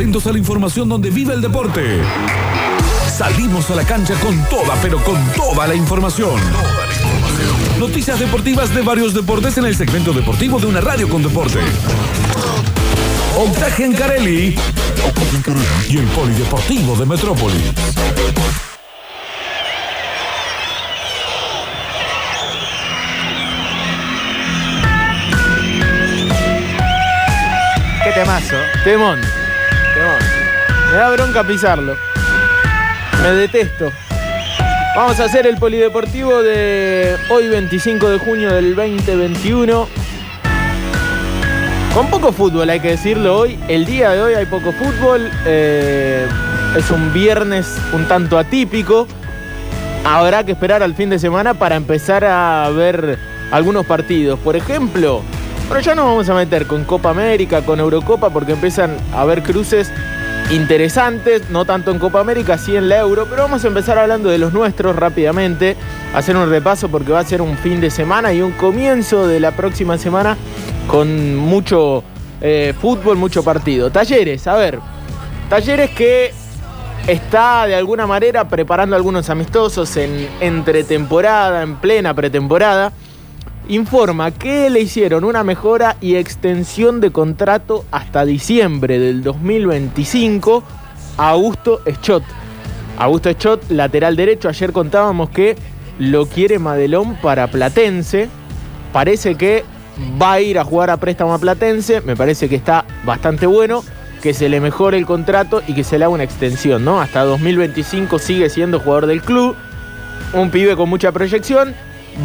Atentos a la información donde vive el deporte. Salimos a la cancha con toda, pero con toda la información. Noticias deportivas de varios deportes en el segmento deportivo de una radio con deporte. Octaje en Carelli y el Polideportivo de Metrópolis. Qué temazo. Temón. Me da bronca pisarlo. Me detesto. Vamos a hacer el polideportivo de hoy 25 de junio del 2021. Con poco fútbol, hay que decirlo hoy. El día de hoy hay poco fútbol. eh, es un viernes un tanto atípico. Habrá que esperar al fin de semana para empezar a ver algunos partidos. Por ejemplo, pero ya nos vamos a meter con Copa América, con Eurocopa, porque empiezan a haber cruces interesantes, no tanto en Copa América, sí en la Euro, pero vamos a empezar hablando de los nuestros rápidamente, hacer un repaso porque va a ser un fin de semana y un comienzo de la próxima semana con mucho eh, fútbol, mucho partido. Talleres, a ver, Talleres que está de alguna manera preparando algunos amistosos en entretemporada, en plena pretemporada. Informa que le hicieron una mejora y extensión de contrato hasta diciembre del 2025 a Augusto Schott. Augusto Schott, lateral derecho, ayer contábamos que lo quiere Madelón para Platense. Parece que va a ir a jugar a préstamo a Platense, me parece que está bastante bueno que se le mejore el contrato y que se le haga una extensión, ¿no? Hasta 2025 sigue siendo jugador del club, un pibe con mucha proyección,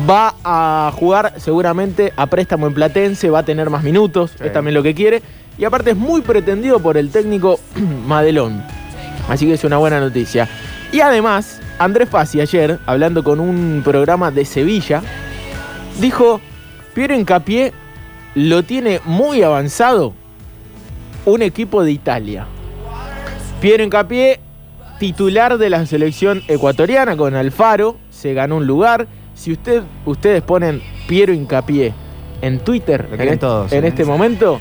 va a jugar seguramente a préstamo en Platense, va a tener más minutos, es también lo que quiere, y aparte es muy pretendido por el técnico Madelón, así que es una buena noticia. Y además, Andrés Fassi ayer, hablando con un programa de Sevilla, dijo, Piero Hincapié lo tiene muy avanzado un equipo de Italia. Piero Hincapié, titular de la selección ecuatoriana con Alfaro, se ganó un lugar. Si usted, ustedes ponen Piero Hincapié en Twitter en, quieren est- todos, en ¿eh? este momento,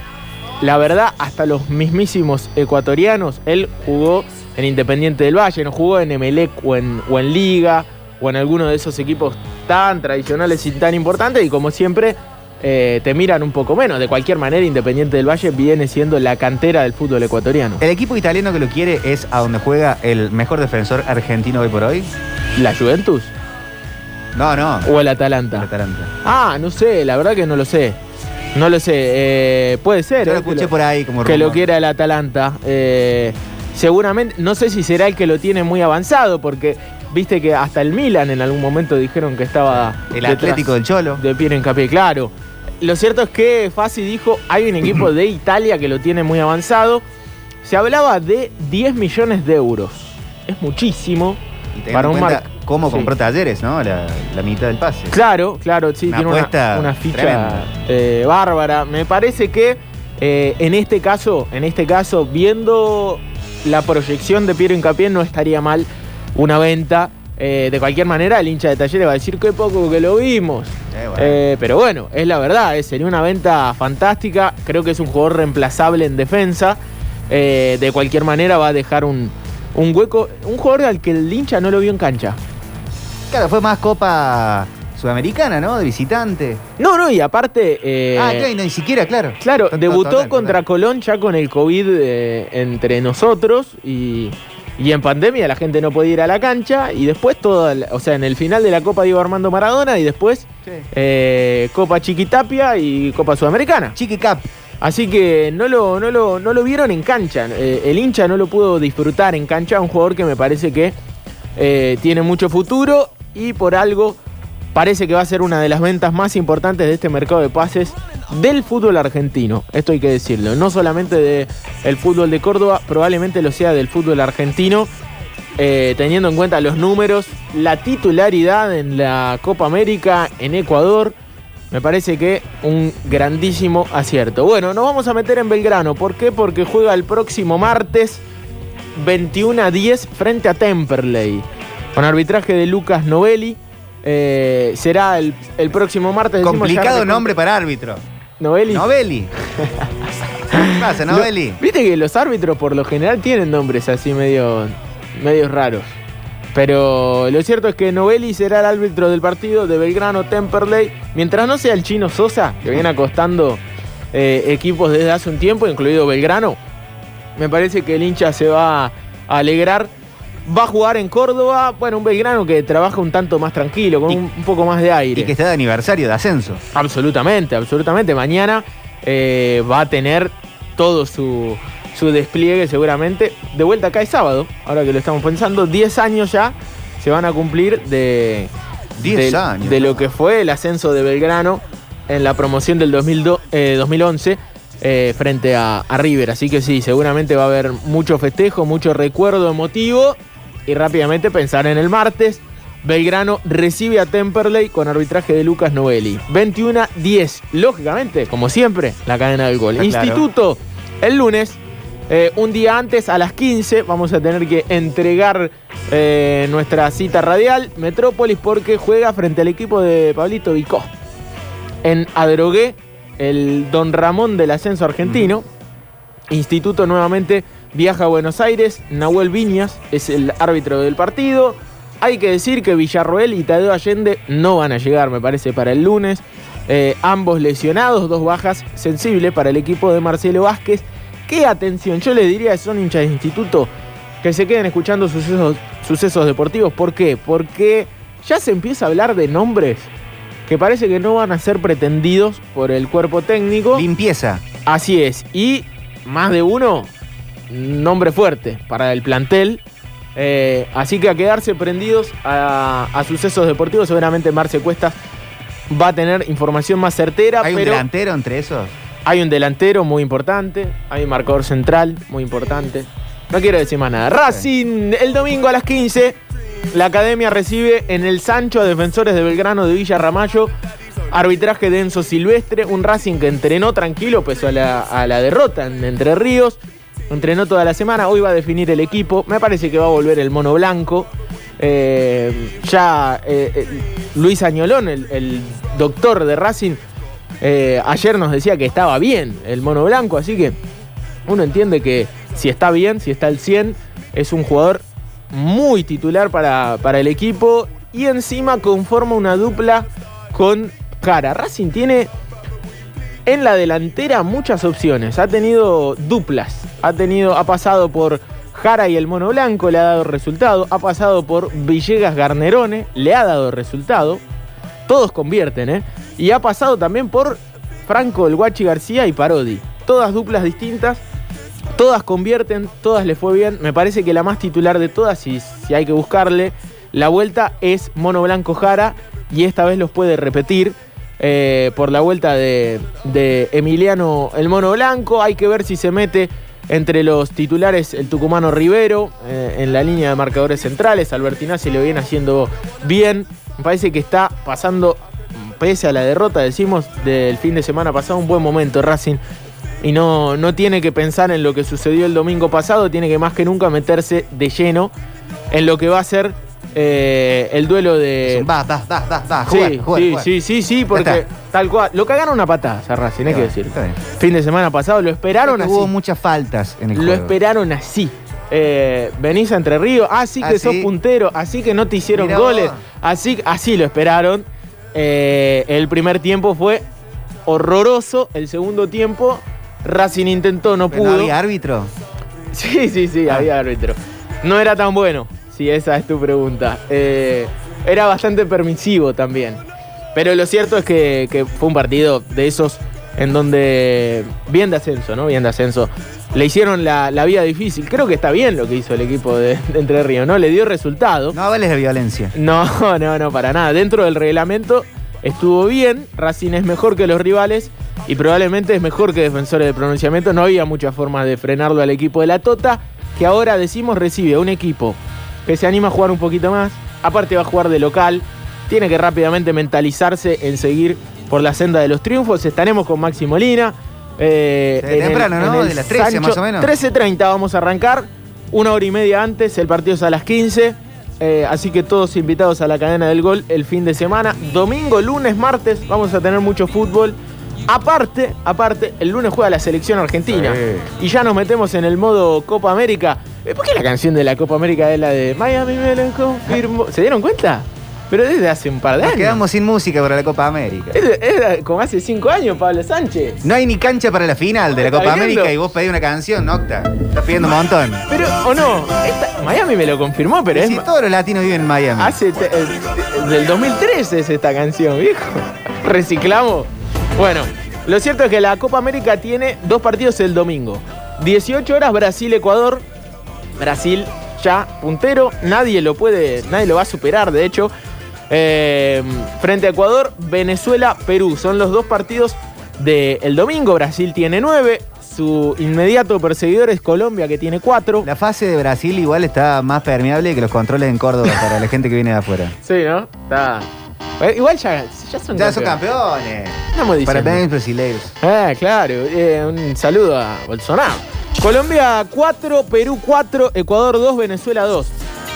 la verdad, hasta los mismísimos ecuatorianos, él jugó en Independiente del Valle, no jugó en Emelec o en, o en Liga o en alguno de esos equipos tan tradicionales y tan importantes y como siempre eh, te miran un poco menos. De cualquier manera, Independiente del Valle viene siendo la cantera del fútbol ecuatoriano. El equipo italiano que lo quiere es a donde juega el mejor defensor argentino hoy por hoy. ¿La Juventus No, no. o el Atalanta? El Atalanta. Ah, no sé, la verdad que no lo sé. No lo sé, eh, puede ser. Yo lo eh, escuché por ahí como que lo quiera el Atalanta. Eh, seguramente, no sé si será el que lo tiene muy avanzado, porque viste que hasta el Milan en algún momento dijeron que estaba. El Atlético del Cholo. De Piero Hincapié, claro. Lo cierto es que Fassi dijo, hay un equipo de Italia que lo tiene muy avanzado. Se hablaba de 10 millones de euros. Es muchísimo. Y para un cuenta cómo Sí. compró Talleres, ¿no? La, la mitad del pase. Claro, claro, sí, Una tiene una, ficha eh, bárbara. Me parece que eh, en este caso, en este caso, viendo la proyección de Piero Hincapié, no estaría mal una venta. Eh, de cualquier manera, el hincha de Talleres va a decir qué poco que lo vimos. Bueno. Pero bueno, es la verdad, sería una venta fantástica. Creo que es un jugador reemplazable en defensa. De cualquier manera va a dejar un, un hueco. Un jugador al que el hincha no lo vio en cancha. Claro, fue más Copa Sudamericana, ¿no? De visitante. No, no, y aparte. eh, ah, claro, y no, ni siquiera, claro. Claro, debutó total, contra total. Colón ya con el COVID eh, entre nosotros y, y en pandemia la gente no podía ir a la cancha y después toda, o sea, en el final de la Copa Diego Armando Maradona y después Sí. eh, Copa Chiquitapia y Copa Sudamericana. Chiqui Cap. Así que no lo, no lo, no lo vieron en cancha. Eh, el hincha no lo pudo disfrutar en cancha. Un jugador que me parece que eh, tiene mucho futuro y por algo parece que va a ser una de las ventas más importantes de este mercado de pases del fútbol argentino. Esto hay que decirlo. No solamente del fútbol de Córdoba, probablemente lo sea del fútbol argentino. eh, teniendo en cuenta los números, la titularidad en la Copa América en Ecuador, me parece que un grandísimo acierto. Bueno, nos vamos a meter en Belgrano. ¿Por qué? Porque juega el próximo martes 21 a 10 frente a Temperley. Con arbitraje de Lucas Novelli. Eh, será el, el próximo martes. ya Complicado nombre para árbitro. Novelli. Novelli. ¿Qué pasa, no, Lo- Eli? Viste que los árbitros por lo general tienen nombres así medio, medios raros. Pero lo cierto es que Novelli será el árbitro del partido de Belgrano Temperley. Mientras no sea el chino Sosa, que viene acostando eh, equipos desde hace un tiempo, incluido Belgrano, me parece que el hincha se va a alegrar. Va a jugar en Córdoba, bueno, un Belgrano que trabaja un tanto más tranquilo, con Y- un, un poco más de aire. Y que está de aniversario de ascenso. Absolutamente, absolutamente. Mañana eh, va a tener todo su, su despliegue seguramente. De vuelta acá es sábado, ahora que lo estamos pensando. 10 años ya se van a cumplir de, 10 de- años. de lo que fue el ascenso de Belgrano en la promoción del 2002, eh, 2011 eh, frente a, a River. Así que sí, seguramente va a haber mucho festejo, mucho recuerdo emotivo y rápidamente pensar en el martes. Belgrano recibe a Temperley con arbitraje de Lucas Novelli. 21-10. Lógicamente, como siempre, la cadena del gol. Claro. Instituto, el lunes, eh, un día antes, a las 15, vamos a tener que entregar eh, nuestra cita radial, Metrópolis, porque juega frente al equipo de Pablito Vicó. En Adrogué, el Don Ramón del ascenso argentino. Instituto nuevamente viaja a Buenos Aires. Nahuel Viñas es el árbitro del partido. Hay que decir que Villarroel y Tadeo Allende no van a llegar, me parece, para el lunes. Eh, ambos lesionados, dos bajas sensibles para el equipo de Marcelo Vázquez. Qué atención, yo le diría a son hinchas de instituto que se queden escuchando sucesos, sucesos deportivos. ¿Por qué? Porque ya se empieza a hablar de nombres que parece que no van a ser pretendidos por el cuerpo técnico. Limpieza. Así es. Y más de uno, nombre fuerte para el plantel. Eh, así que a quedarse prendidos a, a sucesos deportivos, seguramente Marce Cuestas va a tener información más certera. ¿Hay un delantero entre esos? hay un delantero muy importante, hay un marcador central muy importante. No quiero decir más nada. Racing, el domingo a las 15, la academia recibe en el Sancho a defensores de Belgrano de Villa Ramallo. Arbitraje de Enzo Silvestre, un Racing que entrenó tranquilo pese a la, a la derrota en Entre Ríos. Entrenó toda la semana, hoy va a definir el equipo. Me parece que va a volver el mono blanco. Eh, ya eh, eh, Luis Añolón, el, doctor de Racing, ayer nos decía que estaba bien el mono blanco, así que uno entiende que si está bien, si está al 100, es un jugador muy titular para, para el equipo y encima conforma una dupla con Cara. Racing tiene en la delantera muchas opciones, ha tenido duplas, ha, tenido, ha pasado por Jara y el mono blanco, le ha dado resultado, ha pasado por Villegas Garnerone, le ha dado resultado, todos convierten, ¿eh? Y ha pasado también por Franco, el Guachi García y Parodi. Todas duplas distintas, todas convierten, todas le fue bien. Me parece que la más titular de todas, si, si hay que buscarle, la vuelta es Mono Blanco Jara y esta vez los puede repetir. Eh, por la vuelta de, Emiliano el Mono Blanco. Hay que ver si se mete entre los titulares el tucumano Rivero eh, en la línea de marcadores centrales. Albertinazzi lo viene haciendo bien. Me parece que está pasando, pese a la derrota, decimos, del fin de semana pasado, un buen momento Racing. Y no, no tiene que pensar en lo que sucedió el domingo pasado, tiene que más que nunca meterse de lleno en lo que va a ser eh, el duelo de, Va, va, va, va, va. Sí, jugar, jugar, sí, jugar. sí, sí, porque tal cual. Lo cagaron una patada a Racing, hay que decir. Fin de semana pasado lo esperaron así. Hubo muchas faltas en el Lo juego. esperaron así. Eh, venís a Entre Ríos, así que Así. sos puntero, así que no te hicieron Mirá goles, vos. así, así lo esperaron. Eh, el primer tiempo fue horroroso, el segundo tiempo Racing intentó, no Pero pudo. ¿No había árbitro? Sí, sí, sí, Ah. había árbitro. No era tan bueno, si esa es tu pregunta. Eh, era bastante permisivo también. Pero lo cierto es que, que fue un partido de esos en donde, bien de ascenso, ¿no? Bien de ascenso. Le hicieron la, la vida difícil. Creo que está bien lo que hizo el equipo de, de Entre Ríos, ¿no? Le dio resultado. No vales de violencia. No, no, no, para nada. Dentro del reglamento estuvo bien. Racing es mejor que los rivales y probablemente es mejor que defensores de pronunciamiento. No había muchas formas de frenarlo al equipo de la Tota, que ahora decimos recibe a un equipo que se anima a jugar un poquito más. Aparte va a jugar de local. Tiene que rápidamente mentalizarse en seguir por la senda de los triunfos. Estaremos con Maxi Molina. eh, De el- temprano, ¿no? De las 13 más o menos. 13.30 vamos a arrancar. Una hora y media antes. El partido es a las 15. Eh, así que todos invitados a la cadena del gol el fin de semana. Domingo, lunes, martes vamos a tener mucho fútbol. Aparte, aparte, el lunes juega la selección argentina. Y ya nos metemos en el modo Copa América. ¿Por qué la canción de la Copa América es la de Miami me lo confirmó? ¿Se dieron cuenta? Pero desde hace un par de Nos años. quedamos sin música para la Copa América. Es, como hace cinco años, Pablo Sánchez. No hay ni cancha para la final de la ¿Está Copa viendo? América y vos pedís una canción, Octa. Estás pidiendo un montón. Pero, o no, esta- Miami me lo confirmó, pero Y es si todos los latinos viven en Miami. hace eh, del 2013 es esta canción, viejo. Reciclamos. Bueno, lo cierto es que la Copa América tiene dos partidos el domingo. 18 horas Brasil-Ecuador. Brasil ya puntero, nadie lo puede, nadie lo va a superar, de hecho. Eh, frente a Ecuador, Venezuela, Perú. Son los dos partidos del domingo. Brasil tiene nueve. Su inmediato perseguidor es Colombia, que tiene cuatro. La fase de Brasil igual está más permeable que los controles en Córdoba para la gente que viene de afuera. Sí, ¿no? Está. Eh, Igual ya, ya son Ya son campeones. campeones. Estamos. Parabéns brasileiros. Ah, claro. eh, un saludo a Bolsonaro. Colombia 4, Perú 4, Ecuador 2, Venezuela 2.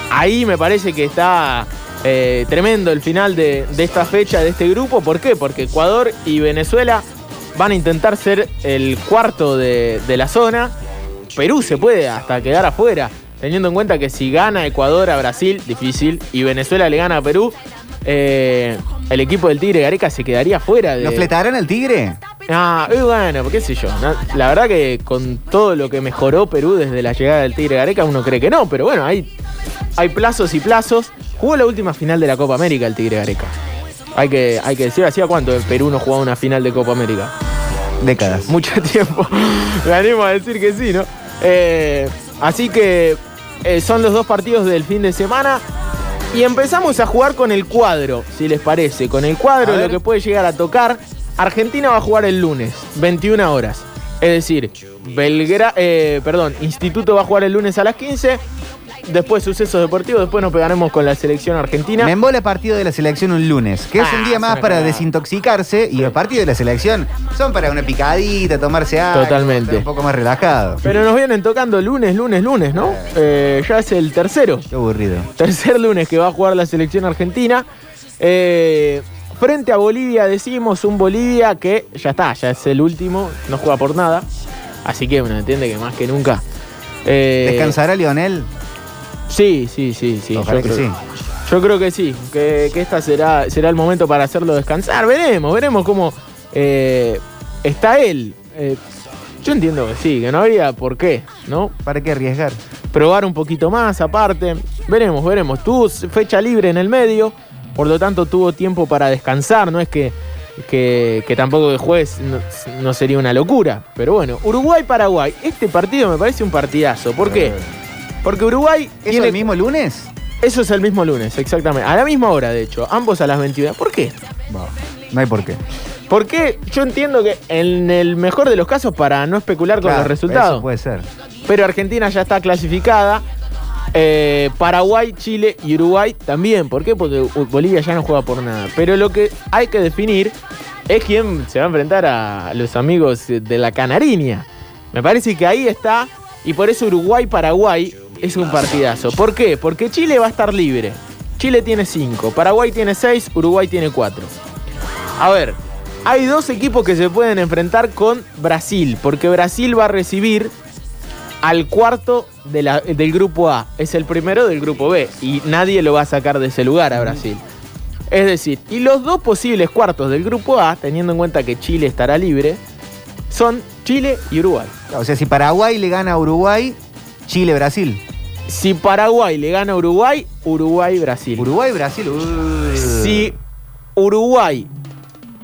Ahí me parece que está eh, tremendo el final de, de esta fecha, de este grupo. ¿Por qué? Porque Ecuador y Venezuela van a intentar ser el cuarto de, de la zona. Perú se puede hasta quedar afuera, teniendo en cuenta que si gana Ecuador a Brasil, difícil, y Venezuela le gana a Perú, eh, el equipo del Tigre Gareca se quedaría fuera de... ¿Lo fletarán al Tigre? Ah, y bueno, qué sé yo. La verdad que con todo lo que mejoró Perú desde la llegada del Tigre Gareca, uno cree que no, pero bueno, hay, hay plazos y plazos. Jugó la última final de la Copa América el Tigre Gareca. Hay que, hay que decir, ¿hacía cuánto el Perú no jugaba una final de Copa América? Décadas. Mucho tiempo. Me animo a decir que sí, ¿no? Eh, así que eh, son los dos partidos del fin de semana. Y empezamos a jugar con el cuadro, si les parece. Con el cuadro, ver. lo que puede llegar a tocar. Argentina va a jugar el lunes, 21 horas. Es decir, Belgra eh, perdón, Instituto va a jugar el lunes a las 15. Después sucesos deportivos, después nos pegaremos con la selección argentina. Me embola el partido de la selección un lunes, que es un Ah, día más para desintoxicarse y los partidos de la selección son para una picadita, tomarse algo, Totalmente. un poco más relajado. Pero nos vienen tocando lunes, lunes, lunes, ¿no? Eh, ya es el tercero. Qué aburrido. Tercer lunes que va a jugar la selección argentina. Eh, frente a Bolivia decimos un Bolivia que ya está, ya es el último, no juega por nada. Así que uno entiende que más que nunca. eh, ¿Descansará Lionel? Sí, sí, sí, sí. Ojalá yo que creo- sí. Yo creo que sí, que, que esta será, será el momento para hacerlo descansar. Veremos, veremos cómo eh, está él. Eh, yo entiendo que sí, que no habría por qué, ¿no? ¿Para qué arriesgar? probar un poquito más aparte. Veremos, veremos. Tuvo fecha libre en el medio, por lo tanto tuvo tiempo para descansar. No es que, que, que tampoco de juez no, no sería una locura. Pero bueno, Uruguay-Paraguay. Este partido me parece un partidazo. ¿Por qué? Porque Uruguay ¿Eso tiene... el mismo lunes? Eso es el mismo lunes, exactamente. A la misma hora, de hecho. Ambos a las 21. ¿Por qué? No hay por qué. Porque yo entiendo que en el mejor de los casos, para no especular con Claro, los resultados, Eso puede ser. pero Argentina ya está clasificada. Eh, Paraguay, Chile y Uruguay también. ¿Por qué? Porque Bolivia ya no juega por nada. Pero lo que hay que definir es quién se va a enfrentar a los amigos de la Canariña. Me parece que ahí está. Y por eso Uruguay-Paraguay es un partidazo. ¿Por qué? Porque Chile va a estar libre. Chile tiene 5, Paraguay tiene 6, Uruguay tiene 4. A ver, hay dos equipos que se pueden enfrentar con Brasil, porque Brasil va a recibir al cuarto de la- del grupo A. Es el primero del grupo B y nadie lo va a sacar de ese lugar a Brasil. Es decir, y los dos posibles cuartos del grupo A, teniendo en cuenta que Chile estará libre, son Chile y Uruguay. O sea, si Paraguay le gana a Uruguay, Chile-Brasil. Si Paraguay le gana a Uruguay, Uruguay-Brasil. Uruguay-Brasil. Si Uruguay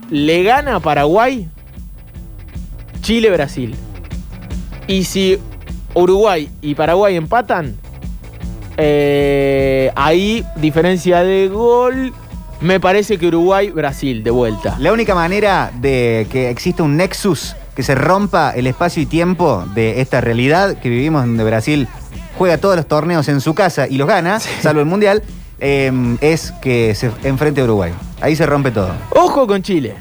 le gana a Paraguay, Chile-Brasil. Y si Uruguay y Paraguay empatan, eh, ahí diferencia de gol, me parece que Uruguay-Brasil de vuelta. La única manera de que exista un nexus, que se rompa el espacio y tiempo de esta realidad que vivimos donde Brasil juega todos los torneos en su casa y los gana, salvo el Mundial, eh, es que se enfrente a Uruguay. Ahí se rompe todo. Ojo con Chile.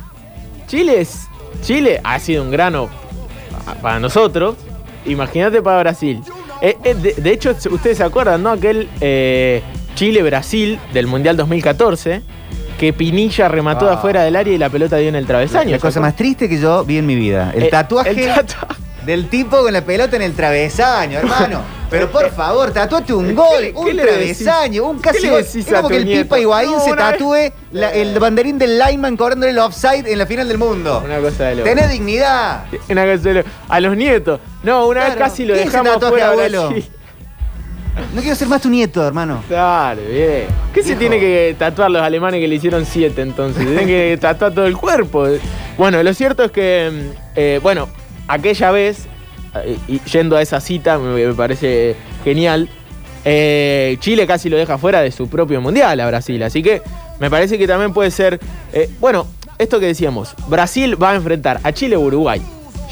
Chile es. Chile ha sido un grano pa- para nosotros. Imagínate para Brasil. Eh, eh, de, de hecho, ustedes se acuerdan, ¿no? Aquel eh, Chile-Brasil del Mundial 2014, que Pinilla remató de Ah. afuera del área y la pelota dio en el travesaño. La cosa más triste que yo vi en mi vida. El tatuaje el tatu- del tipo con la pelota en el travesaño, hermano. Pero por favor, tatuate un gol, le- un travesaño, un casi ¿Qué le gol. Es como que el nieto? Pipa Higuaín No, se tatúe la- el banderín del lineman cobrándole el offside en la final del mundo. Una cosa de loco. Tenés dignidad. Una cosa de loco. A los nietos. No, una vez casi lo ¿Quién se dejamos fuera abuelo? No quiero ser más tu nieto, hermano. Claro, bien. ¿Qué se tiene que tatuar los alemanes que le hicieron siete entonces? Tienen que tatuar todo el cuerpo. Bueno, lo cierto es que, mm, eh, bueno, aquella vez, eh, yendo a esa cita, me, me parece genial, eh, Chile casi lo deja fuera de su propio mundial a Brasil. Así que me parece que también puede ser, eh, bueno, esto que decíamos, Brasil va a enfrentar a Chile o Uruguay.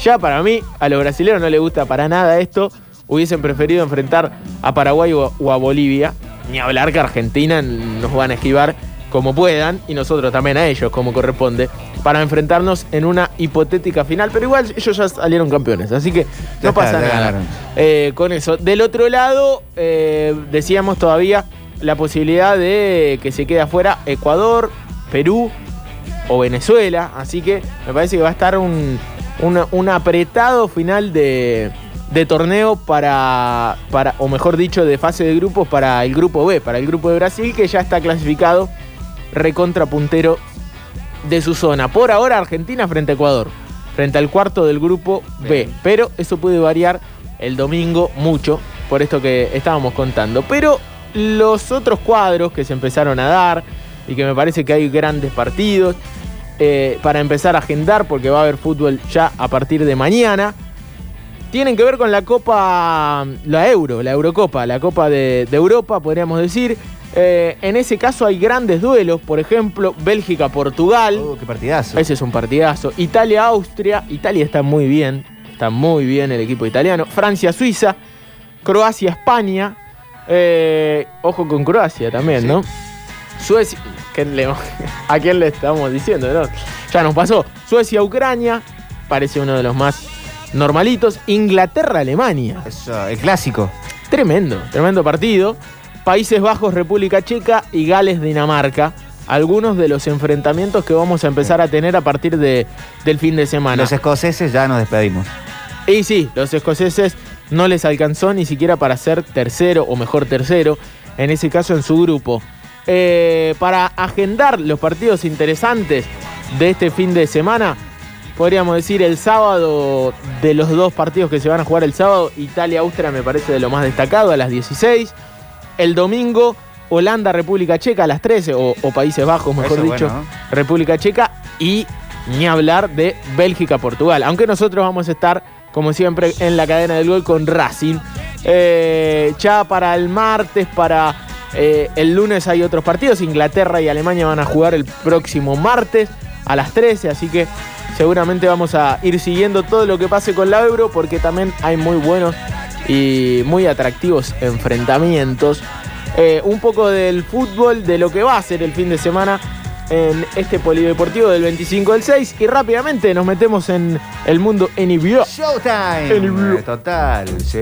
Ya para mí, a los brasileños no les gusta para nada esto. Hubiesen preferido enfrentar a Paraguay o, o a Bolivia. Ni hablar que Argentina nos van a esquivar como puedan y nosotros también a ellos como corresponde para enfrentarnos en una hipotética final. Pero igual ellos ya salieron campeones, así que no pasa nada eh, con eso. Del otro lado, eh, decíamos todavía la posibilidad de que se quede afuera Ecuador, Perú o Venezuela. Así que me parece que va a estar un, un- un apretado final de, de torneo para, para, o mejor dicho, de fase de grupos para el grupo B, para el grupo de Brasil, que ya está clasificado recontra puntero de su zona. Por ahora Argentina frente a Ecuador, frente al cuarto del grupo B. Bien. Pero eso puede variar el domingo mucho, por esto que estábamos contando. Pero los otros cuadros que se empezaron a dar y que me parece que hay grandes partidos eh, para empezar a agendar, porque va a haber fútbol ya a partir de mañana. Tienen que ver con la Copa, la Euro, la Eurocopa, la Copa de, de Europa, podríamos decir. Eh, en ese caso hay grandes duelos, por ejemplo, Bélgica-Portugal. Uh, qué partidazo. Ese es un partidazo. Italia-Austria. Italia está muy bien. Está muy bien el equipo italiano. Francia-Suiza. Croacia-España. Eh, ojo con Croacia también, Sí. ¿no? Suecia. ¿quién le- ¿A quién le estamos diciendo? no? Ya nos pasó. Suecia-Ucrania. Parece uno de los más normalitos. Inglaterra-Alemania. El clásico. Tremendo, tremendo partido. Países Bajos, República Checa y Gales, Dinamarca. Algunos de los enfrentamientos que vamos a empezar a tener a partir de, del fin de semana. Los escoceses ya nos despedimos. Y sí, los escoceses no les alcanzó ni siquiera para ser tercero o mejor tercero, en ese caso en su grupo. Eh, para agendar los partidos interesantes de este fin de semana, podríamos decir el sábado de los dos partidos que se van a jugar el sábado, Italia-Austria me parece de lo más destacado a las 16. El domingo, Holanda-República Checa a las 13, o, o Países Bajos, mejor Eso dicho, bueno, ¿no? República Checa y ni hablar de Bélgica-Portugal. Aunque nosotros vamos a estar, como siempre, en la cadena del gol con Racing. Eh, ya para el martes, para eh, el lunes hay otros partidos. Inglaterra y Alemania van a jugar el próximo martes a las 13, así que seguramente vamos a ir siguiendo todo lo que pase con la Euro porque también hay muy buenos y muy atractivos enfrentamientos. Eh, un poco del fútbol, de lo que va a ser el fin de semana en este polideportivo del 25 del 6 y rápidamente nos metemos en el mundo NBA. Showtime. Total, sí.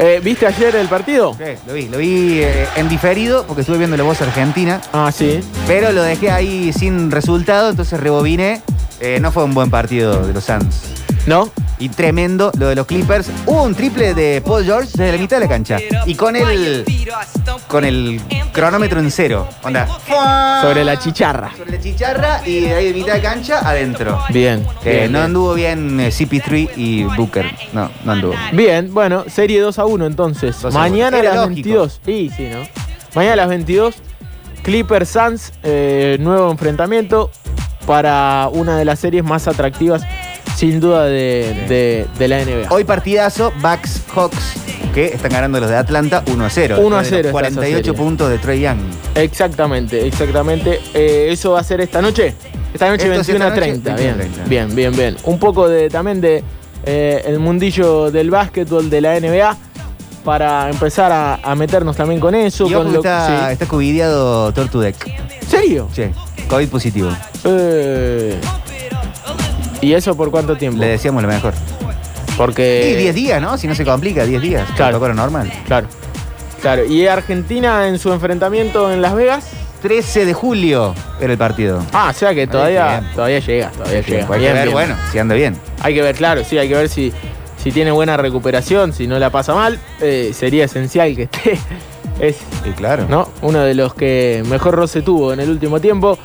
Eh, ¿Viste ayer el partido? Sí, lo vi, lo vi eh, en diferido porque estuve viendo la voz argentina, Ah, sí. pero lo dejé ahí sin resultado, entonces rebobiné. Eh, no fue un buen partido de los Suns. ¿No? Y tremendo lo de los Clippers. Hubo un triple de Paul George desde la mitad de la cancha. Y con el, con el cronómetro en cero. Onda. Sobre la chicharra. Sobre la chicharra y de ahí de mitad de cancha adentro. Bien. Bien, no bien. anduvo bien eh, CP3 y Booker. No, no anduvo. Bien, bueno, serie 2 a 1 entonces. 2 a Mañana a 1. las lógico. 22. Sí, sí, ¿no? Mañana a las 22, Clippers Suns, eh, nuevo enfrentamiento para una de las series más atractivas, sin duda, de, de- de la NBA. Hoy partidazo, Bucks Hawks, que están ganando los de Atlanta 1 a 0. 1 a Después de 0 los está esa 48 serie. puntos de Trey Young. Exactamente, exactamente. Eh, eso va a ser esta noche. Esta noche Esto sí, 21 a esta noche, 30. 21 a Bien, 30. bien, bien, bien. Un poco de también de eh, el mundillo del básquetbol de la NBA para empezar a, a meternos también con eso. Y con lo- está, sí. está covidiado Tortudec. ¿Serio? Sí, COVID positivo. Eh, ¿Y eso por cuánto tiempo? Le decíamos lo mejor. Porque. Y 10 días, ¿no? Si no se complica, 10 días. Claro. Protocolo normal. Claro. Claro. ¿Y Argentina en su enfrentamiento en Las Vegas? 13 de julio era el partido. Ah, o sea que todavía, bien. todavía llega, todavía llega. Hay que ver, bien. bueno, si anda bien. Hay que ver, claro, sí, hay que ver si, si tiene buena recuperación, si no la pasa mal. Eh, sería esencial que esté. Es Sí, claro. ¿no? Uno de los que mejor roce tuvo en el último tiempo.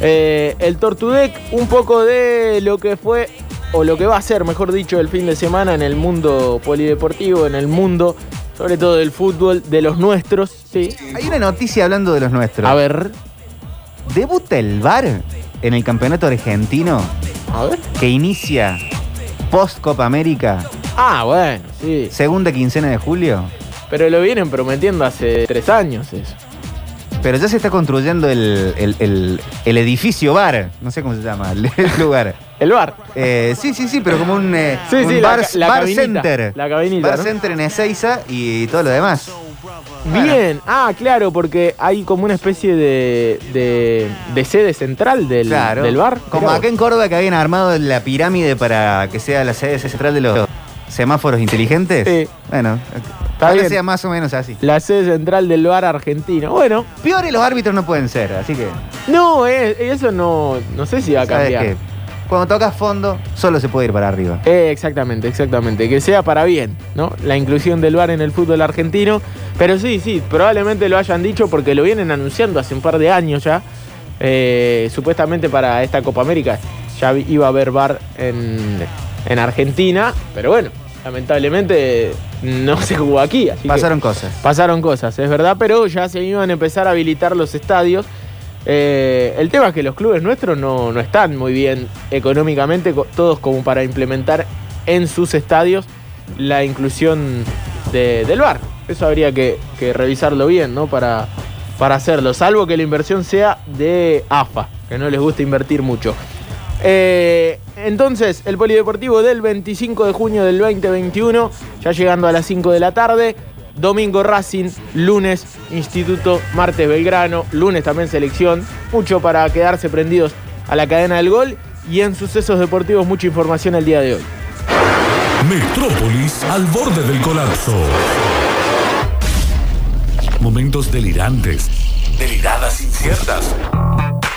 Eh, el Tortudec, un poco de lo que fue, o lo que va a ser, mejor dicho, el fin de semana en el mundo polideportivo, en el mundo, sobre todo del fútbol, de los nuestros, sí. Hay una noticia hablando de los nuestros. A ver, ¿Debuta el VAR en el campeonato argentino a ver. que inicia post Copa América, Ah, bueno, sí. segunda quincena de julio? Pero lo vienen prometiendo hace tres años eso. Pero ya se está construyendo el, el- el- el edificio bar, no sé cómo se llama, el, lugar. El bar. Eh, sí, sí, sí, pero como un, eh, Sí, un sí, la bar, ca- la bar cabinita, center. la cabinita, Bar ¿no? center en Ezeiza y todo lo demás. Bueno. Bien, ah, claro, porque hay como una especie de, de, de sede central del, Claro. del bar. Como acá en Córdoba que habían armado la pirámide para que sea la sede central de los semáforos inteligentes. Sí. Bueno, Está bien. sea más o menos así. La sede central del bar argentino. Bueno, Peores los árbitros no pueden ser, así que, no, eh, eso no, no sé si va a ¿sabes cambiar. qué? Cuando tocas fondo, solo se puede ir para arriba. Eh, exactamente, exactamente. Que sea para bien, ¿no? La inclusión del VAR en el fútbol argentino. Pero sí, sí, probablemente lo hayan dicho porque lo vienen anunciando hace un par de años ya. Eh, supuestamente para esta Copa América ya vi- iba a haber VAR en, en Argentina. Pero bueno, lamentablemente no se jugó aquí. Así que- Pasaron cosas. Pasaron cosas, es verdad, pero ya se iban a empezar a habilitar los estadios. Eh, el tema es que los clubes nuestros no, no están muy bien económicamente, co- todos como para implementar en sus estadios la inclusión de- del VAR. Eso habría que, que revisarlo bien, ¿no? Para, para hacerlo, salvo que la inversión sea de AFA, que no les gusta invertir mucho. Eh, entonces, el polideportivo del 25 de junio del 2021, ya llegando a las 5 de la tarde. Domingo Racing, lunes Instituto, martes Belgrano, lunes también selección. Mucho para quedarse prendidos a la cadena del gol. Y en sucesos deportivos, mucha información el día de hoy. Metrópolis al borde del colapso. Momentos delirantes, deliradas inciertas.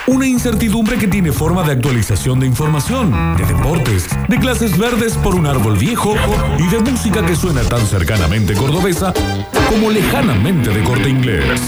Una incertidumbre que tiene forma de actualización de información, de deportes, de clases verdes por un árbol viejo y de música que suena tan cercanamente cordobesa como lejanamente de corte inglés.